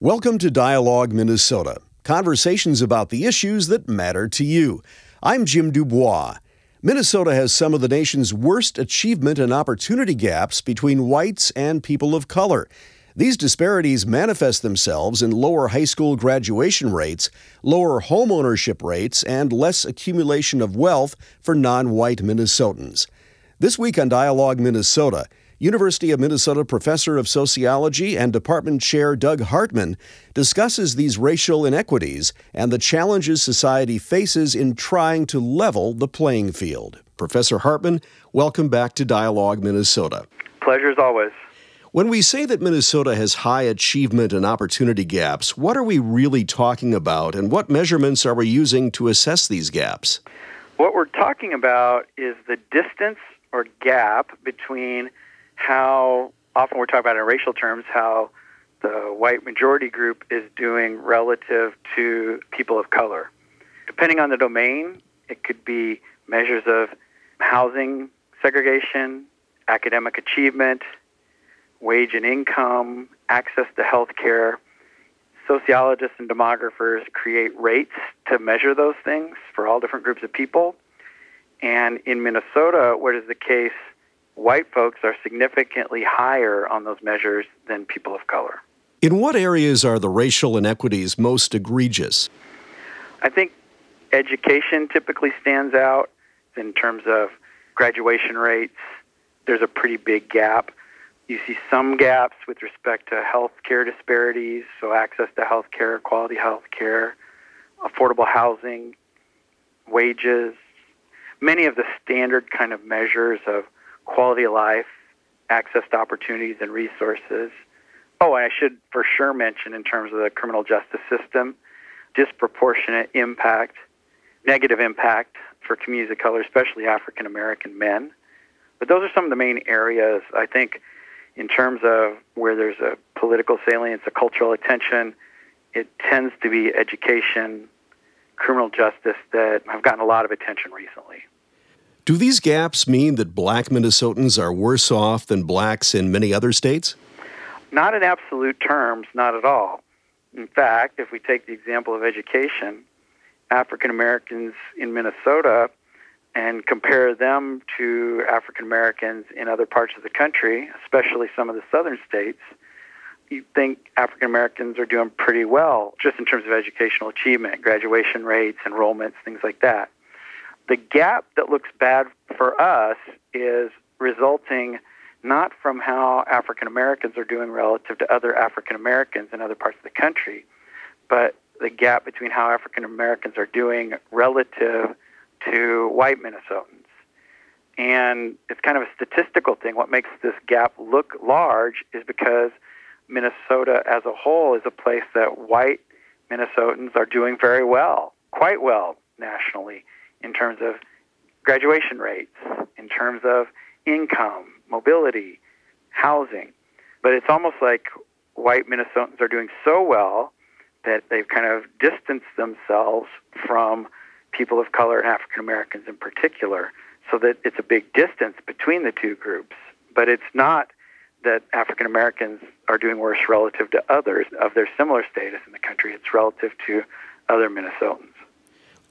Welcome to Dialogue Minnesota, conversations about the issues that matter to you. I'm Jim Dubois. Minnesota has some of the nation's worst achievement and opportunity gaps between whites and people of color. These disparities manifest themselves in lower high school graduation rates, lower homeownership rates, and less accumulation of wealth for non white Minnesotans. This week on Dialogue Minnesota, University of Minnesota professor of sociology and department chair Doug Hartmann discusses these racial inequities and the challenges society faces in trying to level the playing field. Professor Hartmann, welcome back to Dialogue Minnesota. Pleasure as always. When we say that Minnesota has high achievement and opportunity gaps, what are we really talking about and what measurements are we using to assess these gaps? What we're talking about is the distance or gap between how often we're talking about in racial terms how the white majority group is doing relative to people of color. Depending on the domain, it could be measures of housing segregation, academic achievement, wage and income, access to health care. Sociologists and demographers create rates to measure those things for all different groups of people. And in Minnesota, what is the case white folks are significantly higher on those measures than people of color. In what areas are the racial inequities most egregious? I think education typically stands out in terms of graduation rates. There's a pretty big gap. You see some gaps with respect to health care disparities, so access to health care, quality health care, affordable housing, wages, many of the standard kind of measures of quality of life, access to opportunities and resources. Oh, and I should for sure mention in terms of the criminal justice system, disproportionate impact, negative impact for communities of color, especially African American men. But those are some of the main areas I think in terms of where there's a political salience, a cultural attention, it tends to be education, criminal justice that have gotten a lot of attention recently. Do these gaps mean that black Minnesotans are worse off than blacks in many other states? Not in absolute terms, not at all. In fact, if we take the example of education, African Americans in Minnesota and compare them to African Americans in other parts of the country, especially some of the southern states, you think African Americans are doing pretty well just in terms of educational achievement, graduation rates, enrollments, things like that. The gap that looks bad for us is resulting not from how African Americans are doing relative to other African Americans in other parts of the country, but the gap between how African Americans are doing relative to white Minnesotans. And it's kind of a statistical thing. What makes this gap look large is because Minnesota as a whole is a place that white Minnesotans are doing very well, quite well nationally in terms of graduation rates, in terms of income, mobility, housing. But it's almost like white Minnesotans are doing so well that they've kind of distanced themselves from people of color and African Americans in particular, so that it's a big distance between the two groups. But it's not that African Americans are doing worse relative to others of their similar status in the country. It's relative to other Minnesotans.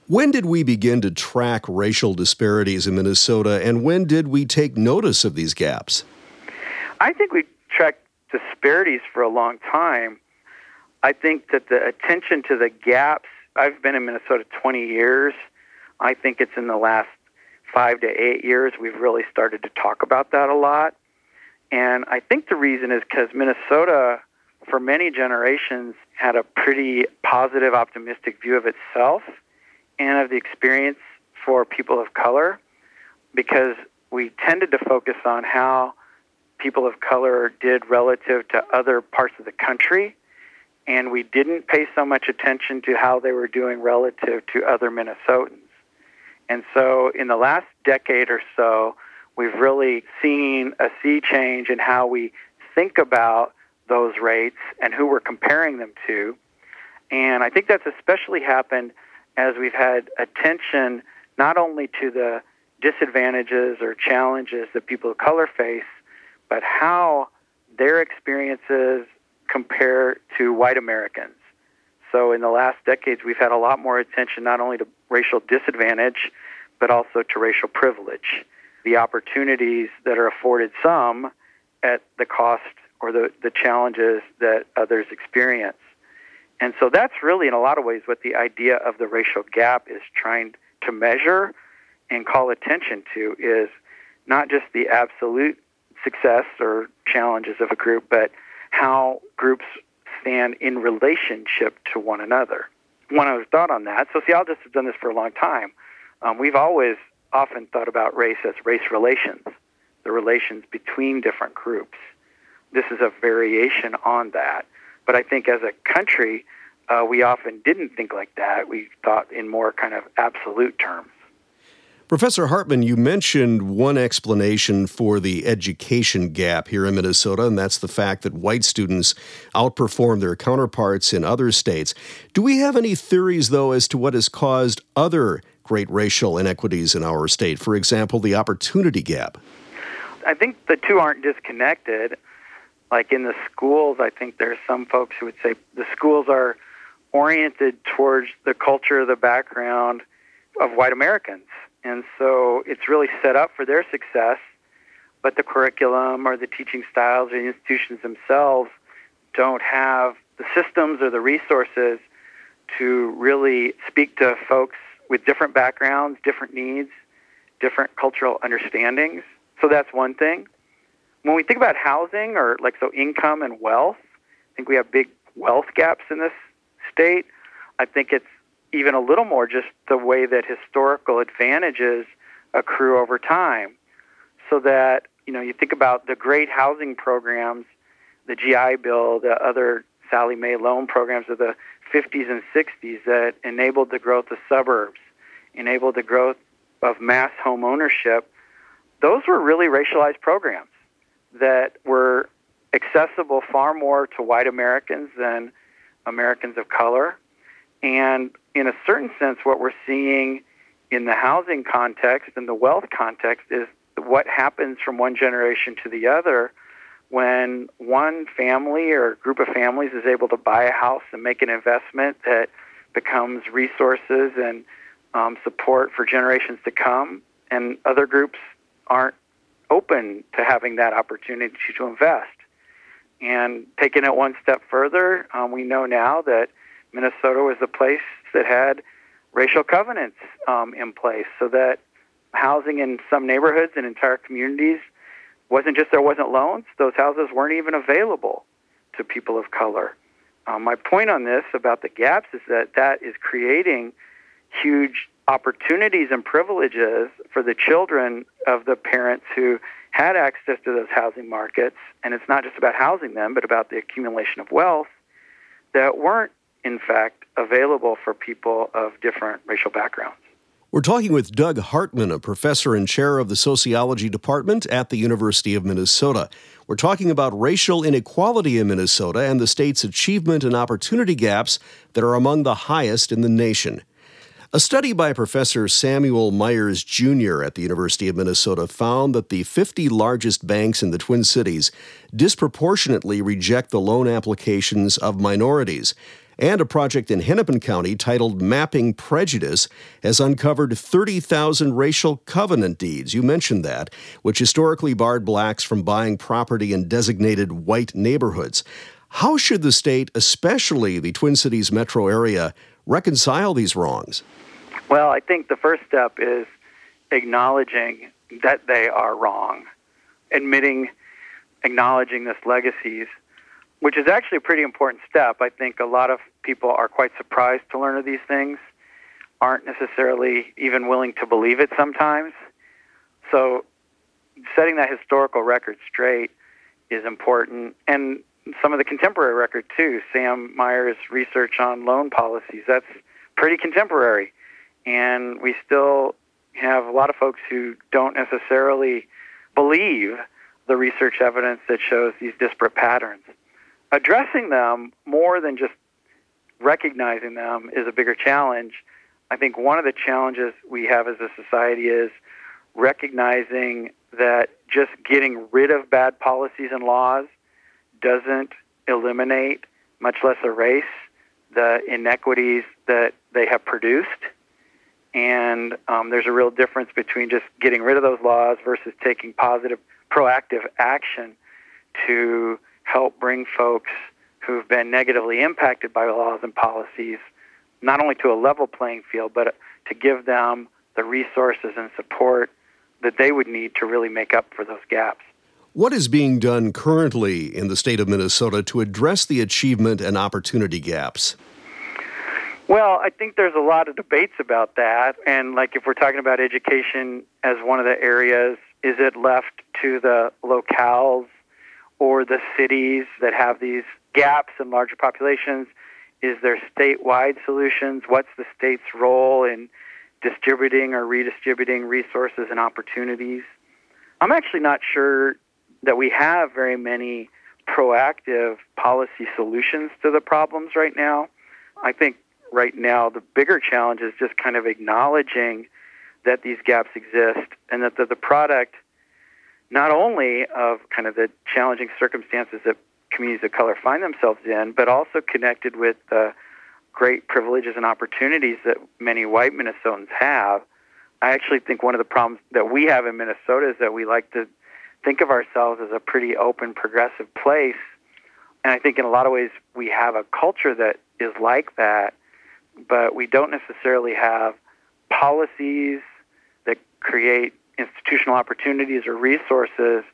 When did we begin to track racial disparities in Minnesota, and when did we take notice of these gaps? I think we tracked disparities for a long time. I think that the attention to the gaps, I've been in Minnesota 20 years. I think it's in the last five to eight years we've really started to talk about that a lot. And I think the reason is because Minnesota, for many generations, had a pretty positive, optimistic view of itself and of the experience for people of color because we tended to focus on how people of color did relative to other parts of the country, and we didn't pay so much attention to how they were doing relative to other Minnesotans. And so, in the last decade or so, we've really seen a sea change in how we think about those rates and who we're comparing them to. And I think that's especially happened as we've had attention not only to the disadvantages or challenges that people of color face, but how their experiences compare to white Americans. So in the last decades, we've had a lot more attention not only to racial disadvantage, but also to racial privilege. The opportunities that are afforded some at the cost or the, the challenges that others experience. And so that's really, in a lot of ways, what the idea of the racial gap is trying to measure and call attention to is not just the absolute success or challenges of a group, but how groups stand in relationship to one another. One other thought on that sociologists have done this for a long time. Um, we've always often thought about race as race relations, the relations between different groups. This is a variation on that. But I think as a country, uh, we often didn't think like that. We thought in more kind of absolute terms. Professor Hartmann, you mentioned one explanation for the education gap here in Minnesota, and that's the fact that white students outperform their counterparts in other states. Do we have any theories, though, as to what has caused other great racial inequities in our state? For example, the opportunity gap. I think the two aren't disconnected. Like in the schools, I think there's some folks who would say the schools are oriented towards the culture, the background of white Americans and so it's really set up for their success, but the curriculum or the teaching styles or the institutions themselves don't have the systems or the resources to really speak to folks with different backgrounds, different needs, different cultural understandings. So that's one thing. When we think about housing or like so income and wealth, I think we have big wealth gaps in this state. I think it's even a little more just the way that historical advantages accrue over time. So that, you know, you think about the great housing programs, the GI Bill, the other Sallie Mae loan programs of the 50s and 60s that enabled the growth of suburbs, enabled the growth of mass home ownership. Those were really racialized programs that were accessible far more to white Americans than Americans of color. And in a certain sense, what we're seeing in the housing context and the wealth context is what happens from one generation to the other when one family or group of families is able to buy a house and make an investment that becomes resources and um, support for generations to come, and other groups aren't open to having that opportunity to invest. And taking it one step further, um, we know now that Minnesota was the place that had racial covenants um, in place so that housing in some neighborhoods and entire communities wasn't just there wasn't loans, those houses weren't even available to people of color. Um, my point on this about the gaps is that that is creating huge opportunities and privileges for the children of the parents who had access to those housing markets. And it's not just about housing them, but about the accumulation of wealth that weren't in fact, available for people of different racial backgrounds. We're talking with Doug Hartmann, a professor and chair of the sociology department at the University of Minnesota. We're talking about racial inequality in Minnesota and the state's achievement and opportunity gaps that are among the highest in the nation. A study by Professor Samuel Myers Jr. at the University of Minnesota found that the 50 largest banks in the Twin Cities disproportionately reject the loan applications of minorities. And a project in Hennepin County titled Mapping Prejudice has uncovered 30,000 racial covenant deeds. You mentioned that, which historically barred blacks from buying property in designated white neighborhoods. How should the state, especially the Twin Cities metro area, reconcile these wrongs? Well, I think the first step is acknowledging that they are wrong, admitting, acknowledging this legacies which is actually a pretty important step. I think a lot of people are quite surprised to learn of these things, aren't necessarily even willing to believe it sometimes. So, setting that historical record straight is important. And some of the contemporary record, too. Sam Myers' research on loan policies, that's pretty contemporary. And we still have a lot of folks who don't necessarily believe the research evidence that shows these disparate patterns addressing them more than just recognizing them is a bigger challenge. I think one of the challenges we have as a society is recognizing that just getting rid of bad policies and laws doesn't eliminate, much less erase, the inequities that they have produced. And um, there's a real difference between just getting rid of those laws versus taking positive, proactive action to help bring folks who've been negatively impacted by laws and policies not only to a level playing field, but to give them the resources and support that they would need to really make up for those gaps. What is being done currently in the state of Minnesota to address the achievement and opportunity gaps? Well, I think there's a lot of debates about that. And, like, if we're talking about education as one of the areas, is it left to the locales or the cities that have these gaps and larger populations? Is there statewide solutions? What's the state's role in distributing or redistributing resources and opportunities? I'm actually not sure that we have very many proactive policy solutions to the problems right now. I think right now the bigger challenge is just kind of acknowledging that these gaps exist and that they're the product not only of kind of the challenging circumstances that communities of color find themselves in, but also connected with the great privileges and opportunities that many white Minnesotans have. I actually think one of the problems that we have in Minnesota is that we like to think of ourselves as a pretty open, progressive place. And I think in a lot of ways we have a culture that is like that, but we don't necessarily have policies that create institutional opportunities or resources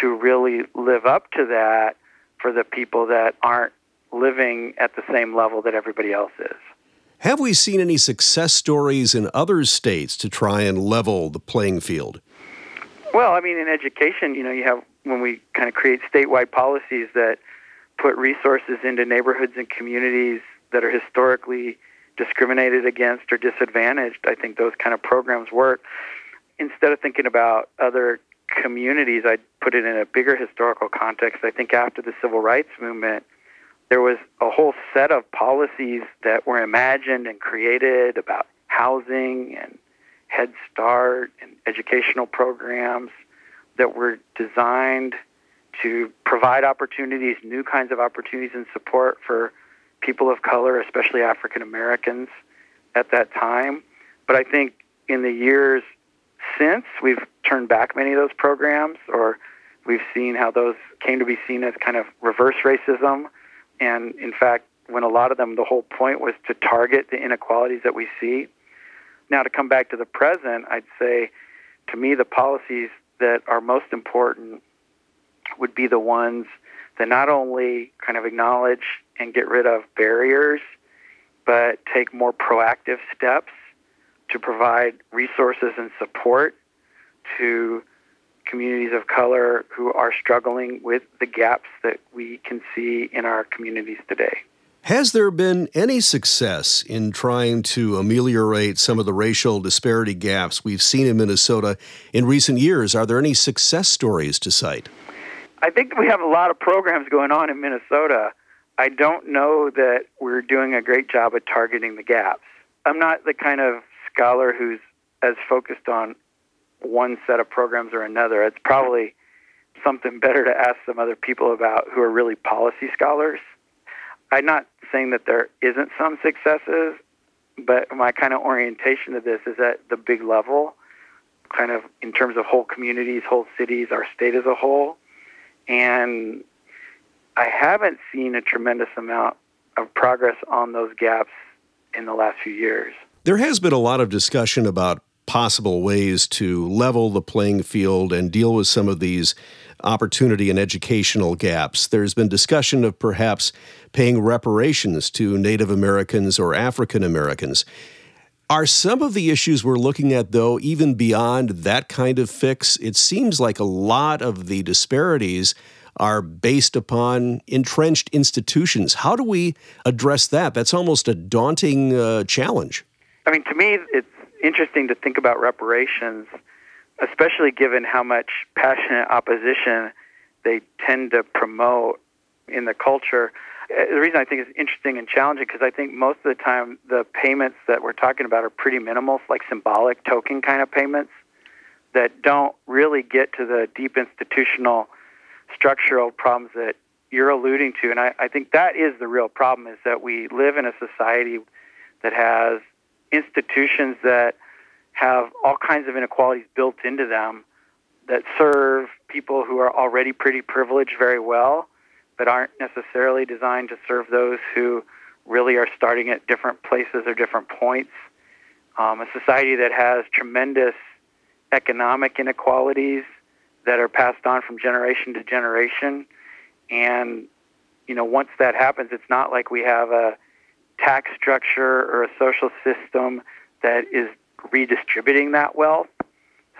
to really live up to that for the people that aren't living at the same level that everybody else is. Have we seen any success stories in other states to try and level the playing field? Well, I mean, in education, you know, you have when we kind of create statewide policies that put resources into neighborhoods and communities that are historically discriminated against or disadvantaged. I think those kind of programs work. Instead of thinking about other communities, I'd put it in a bigger historical context. I think after the civil rights movement, there was a whole set of policies that were imagined and created about housing and Head Start and educational programs that were designed to provide opportunities, new kinds of opportunities and support for people of color, especially African Americans at that time. But I think in the years since, we've turned back many of those programs, or we've seen how those came to be seen as kind of reverse racism. And in fact, when a lot of them, the whole point was to target the inequalities that we see. Now, to come back to the present, I'd say to me, the policies that are most important would be the ones that not only kind of acknowledge and get rid of barriers, but take more proactive steps to provide resources and support to communities of color who are struggling with the gaps that we can see in our communities today. Has there been any success in trying to ameliorate some of the racial disparity gaps we've seen in Minnesota in recent years? Are there any success stories to cite? I think we have a lot of programs going on in Minnesota. I don't know that we're doing a great job at targeting the gaps. I'm not the kind of scholar who's as focused on one set of programs or another. It's probably something better to ask some other people about who are really policy scholars. I'm not saying that there isn't some successes, but my kind of orientation to this is at the big level, kind of in terms of whole communities, whole cities, our state as a whole. And I haven't seen a tremendous amount of progress on those gaps in the last few years. There has been a lot of discussion about possible ways to level the playing field and deal with some of these opportunity and educational gaps. There's been discussion of perhaps paying reparations to Native Americans or African Americans. Are some of the issues we're looking at, though, even beyond that kind of fix? It seems like a lot of the disparities are based upon entrenched institutions. How do we address that? That's almost a daunting uh, challenge. I mean, to me, it's interesting to think about reparations especially given how much passionate opposition they tend to promote in the culture. Uh, the reason I think it's interesting and challenging because I think most of the time the payments that we're talking about are pretty minimal, like symbolic token kind of payments that don't really get to the deep institutional structural problems that you're alluding to. And I, I think that is the real problem is that we live in a society that has institutions that have all kinds of inequalities built into them that serve people who are already pretty privileged very well, but aren't necessarily designed to serve those who really are starting at different places or different points. Um, a society that has tremendous economic inequalities that are passed on from generation to generation. And, you know, once that happens, it's not like we have a tax structure or a social system that is redistributing that wealth.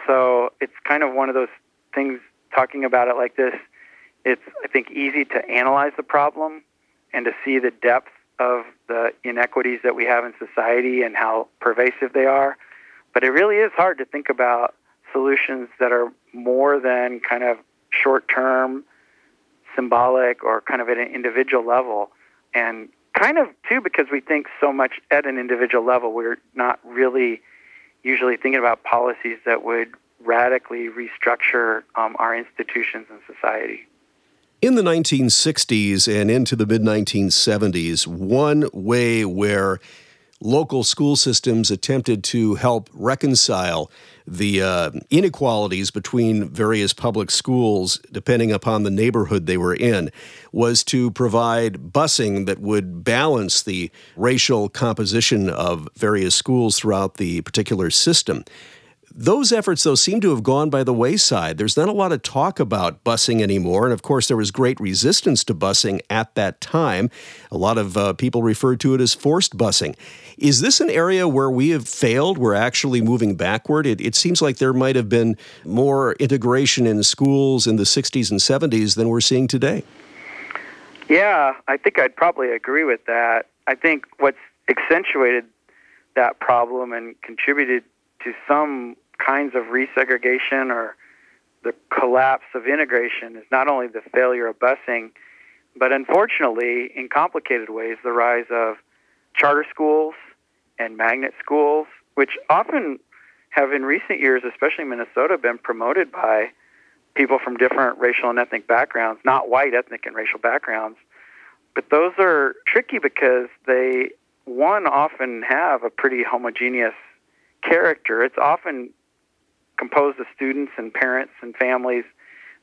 So it's kind of one of those things, talking about it like this, it's, I think, easy to analyze the problem and to see the depth of the inequities that we have in society and how pervasive they are. But it really is hard to think about solutions that are more than kind of short term, symbolic, or kind of at an individual level. And kind of, too, because we think so much at an individual level, we're not really usually thinking about policies that would radically restructure um, our institutions and society. In the 1960s and into the mid 1970s, one way where local school systems attempted to help reconcile the uh, inequalities between various public schools, depending upon the neighborhood they were in, was to provide busing that would balance the racial composition of various schools throughout the particular system. Those efforts, though, seem to have gone by the wayside. There's not a lot of talk about busing anymore. And of course, there was great resistance to busing at that time. A lot of uh, people referred to it as forced busing. Is this an area where we have failed? We're actually moving backward? It, it seems like there might have been more integration in schools in the 60s and 70s than we're seeing today. Yeah, I think I'd probably agree with that. I think what's accentuated that problem and contributed to some kinds of resegregation or the collapse of integration is not only the failure of busing, but unfortunately, in complicated ways, the rise of charter schools and magnet schools, which often have in recent years, especially in Minnesota, been promoted by people from different racial and ethnic backgrounds, not white ethnic and racial backgrounds. But those are tricky because they, one, often have a pretty homogeneous character. It's often composed of students and parents and families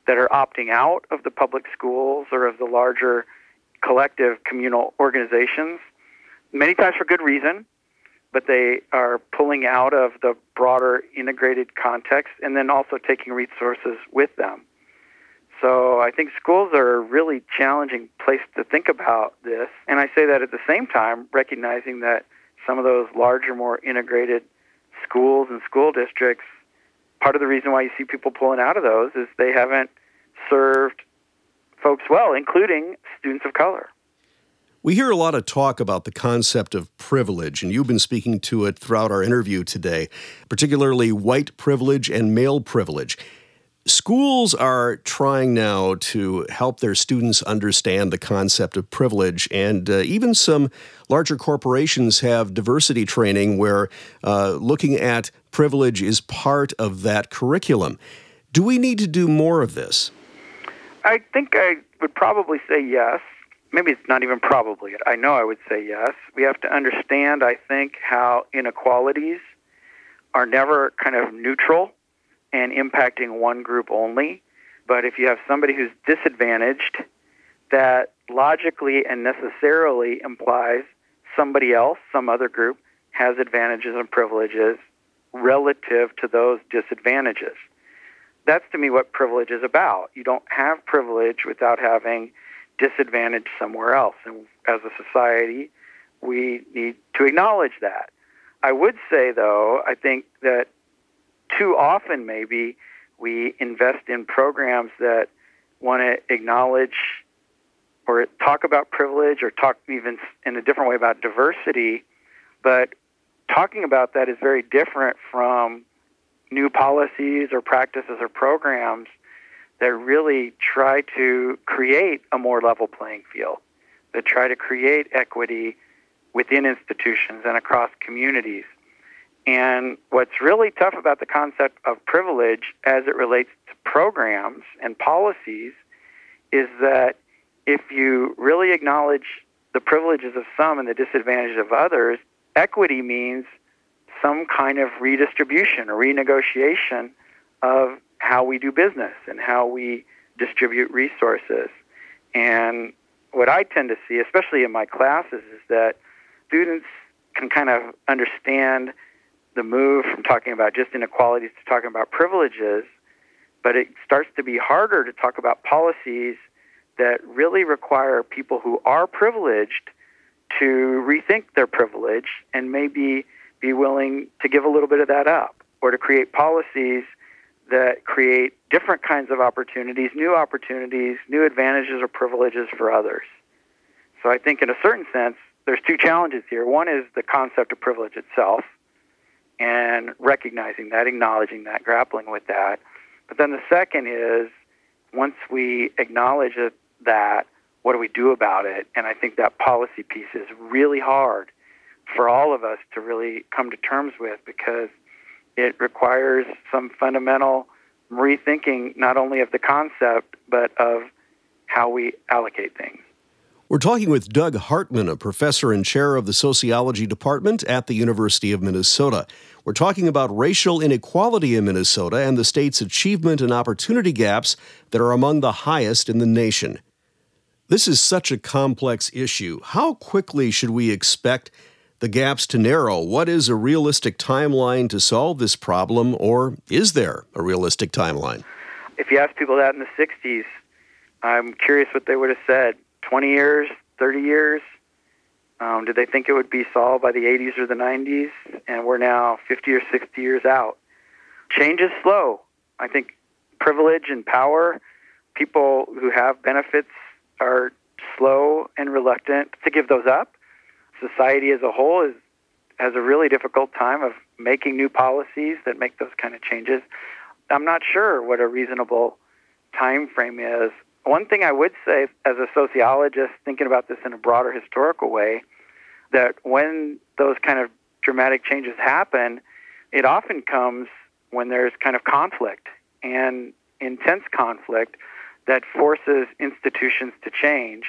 that are opting out of the public schools or of the larger collective communal organizations, many times for good reason, but they are pulling out of the broader integrated context and then also taking resources with them. So I think schools are a really challenging place to think about this. And I say that at the same time, recognizing that some of those larger, more integrated schools and school districts part of the reason why you see people pulling out of those is they haven't served folks well, including students of color. We hear a lot of talk about the concept of privilege, and you've been speaking to it throughout our interview today, particularly white privilege and male privilege. Schools are trying now to help their students understand the concept of privilege, and uh, even some larger corporations have diversity training where uh, looking at privilege is part of that curriculum. Do we need to do more of this? I think I would probably say yes. Maybe it's not even probably. I know I would say yes. We have to understand, I think, how inequalities are never kind of neutral and impacting one group only. But if you have somebody who's disadvantaged, that logically and necessarily implies somebody else, some other group, has advantages and privileges relative to those disadvantages. That's to me what privilege is about. You don't have privilege without having disadvantage somewhere else. And as a society, we need to acknowledge that. I would say, though, I think that too often maybe we invest in programs that want to acknowledge or talk about privilege or talk even in a different way about diversity, but talking about that is very different from new policies or practices or programs that really try to create a more level playing field, that try to create equity within institutions and across communities. And what's really tough about the concept of privilege as it relates to programs and policies is that if you really acknowledge the privileges of some and the disadvantages of others, equity means some kind of redistribution or renegotiation of how we do business and how we distribute resources. And what I tend to see, especially in my classes, is that students can kind of understand the move from talking about just inequalities to talking about privileges, but it starts to be harder to talk about policies that really require people who are privileged to rethink their privilege and maybe be willing to give a little bit of that up or to create policies that create different kinds of opportunities, new opportunities, new advantages or privileges for others. So I think in a certain sense, there's two challenges here. One is the concept of privilege itself and recognizing that, acknowledging that, grappling with that. But then the second is once we acknowledge that, what do we do about it? And I think that policy piece is really hard for all of us to really come to terms with because it requires some fundamental rethinking not only of the concept but of how we allocate things. We're talking with Doug Hartmann, a professor and chair of the sociology department at the University of Minnesota. We're talking about racial inequality in Minnesota and the state's achievement and opportunity gaps that are among the highest in the nation. This is such a complex issue. How quickly should we expect the gaps to narrow? What is a realistic timeline to solve this problem, or is there a realistic timeline? If you asked people that in the 60s, I'm curious what they would have said. 20 years, 30 years? Um, did they think it would be solved by the 80s or the 90s? And we're now 50 or 60 years out. Change is slow. I think privilege and power, people who have benefits are slow and reluctant to give those up. Society as a whole is has a really difficult time of making new policies that make those kind of changes. I'm not sure what a reasonable time frame is one thing I would say as a sociologist, thinking about this in a broader historical way, that when those kind of dramatic changes happen, it often comes when there's kind of conflict and intense conflict that forces institutions to change.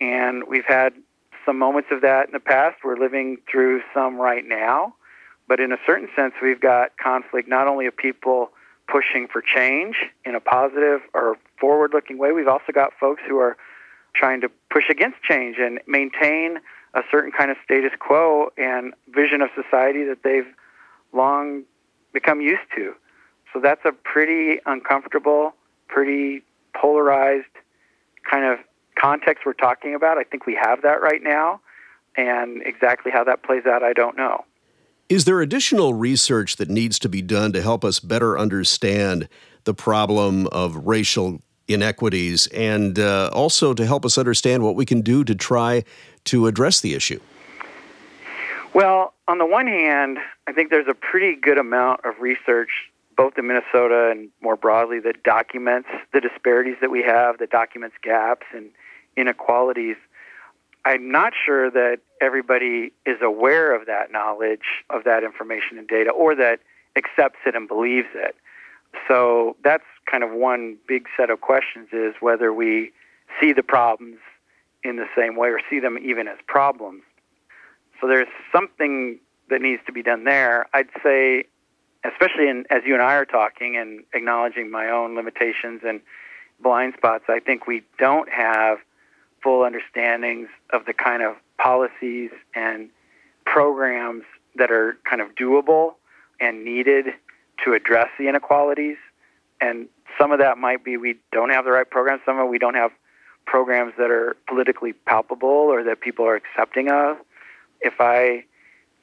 And we've had some moments of that in the past. We're living through some right now. But in a certain sense, we've got conflict not only of people pushing for change in a positive or forward looking way. We've also got folks who are trying to push against change and maintain a certain kind of status quo and vision of society that they've long become used to. So that's a pretty uncomfortable, pretty polarized kind of context we're talking about. I think we have that right now. And exactly how that plays out, I don't know. Is there additional research that needs to be done to help us better understand the problem of racial inequities and uh, also to help us understand what we can do to try to address the issue? Well, on the one hand, I think there's a pretty good amount of research, both in Minnesota and more broadly, that documents the disparities that we have, that documents gaps and inequalities I'm not sure that everybody is aware of that knowledge, of that information and data, or that accepts it and believes it. So that's kind of one big set of questions is whether we see the problems in the same way or see them even as problems. So there's something that needs to be done there. I'd say, especially in, as you and I are talking and acknowledging my own limitations and blind spots, I think we don't have full understandings of the kind of policies and programs that are kind of doable and needed to address the inequalities. And some of that might be we don't have the right programs, some of we don't have programs that are politically palpable or that people are accepting of. If I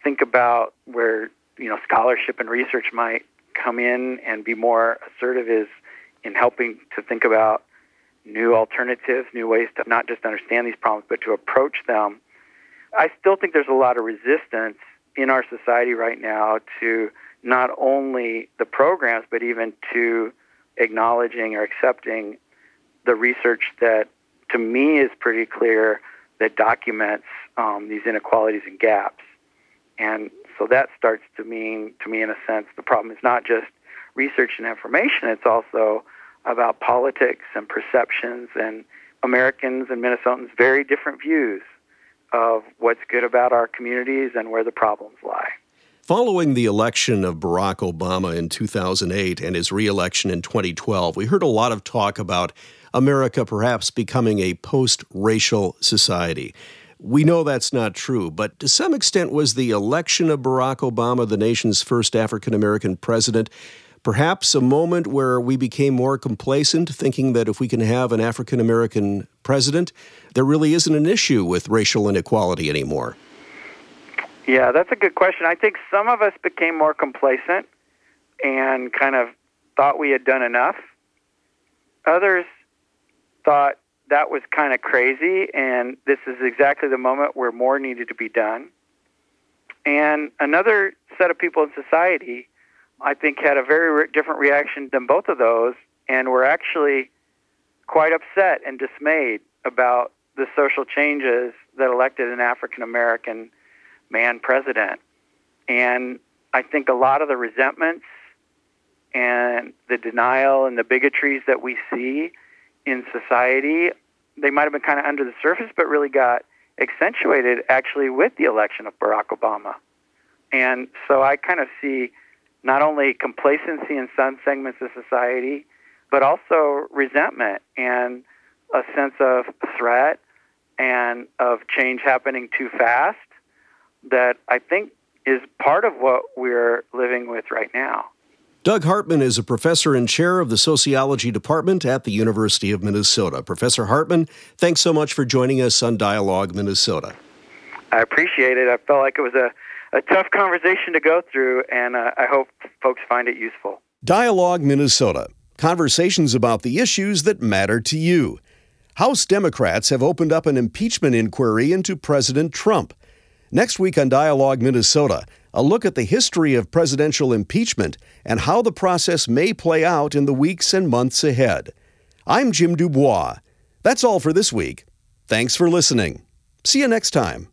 think about where you know scholarship and research might come in and be more assertive is in helping to think about new alternatives, new ways to not just understand these problems, but to approach them. I still think there's a lot of resistance in our society right now to not only the programs, but even to acknowledging or accepting the research that, to me, is pretty clear that documents um, these inequalities and gaps. And so that starts to mean, to me, in a sense, the problem is not just research and information, it's also about politics and perceptions and Americans and Minnesotans very different views of what's good about our communities and where the problems lie. Following the election of Barack Obama in 2008 and his reelection in 2012, we heard a lot of talk about America perhaps becoming a post racial society. We know that's not true, but to some extent, was the election of Barack Obama, the nation's first African American president, perhaps a moment where we became more complacent, thinking that if we can have an African American president, there really isn't an issue with racial inequality anymore? Yeah, that's a good question. I think some of us became more complacent and kind of thought we had done enough. Others thought that was kind of crazy and this is exactly the moment where more needed to be done. And another set of people in society, I think, had a very re- different reaction than both of those and were actually quite upset and dismayed about the social changes that elected an African American man president. And I think a lot of the resentments and the denial and the bigotries that we see in society, they might have been kind of under the surface, but really got accentuated actually with the election of Barack Obama. And so I kind of see not only complacency in some segments of society, but also resentment and a sense of threat and of change happening too fast that I think is part of what we're living with right now. Doug Hartmann is a professor and chair of the sociology department at the University of Minnesota. Professor Hartmann, thanks so much for joining us on Dialogue Minnesota. I appreciate it. I felt like it was a, a tough conversation to go through, and uh, I hope folks find it useful. Dialogue Minnesota conversations about the issues that matter to you. House Democrats have opened up an impeachment inquiry into President Trump. Next week on Dialogue Minnesota, a look at the history of presidential impeachment and how the process may play out in the weeks and months ahead. I'm Jim Dubois. That's all for this week. Thanks for listening. See you next time.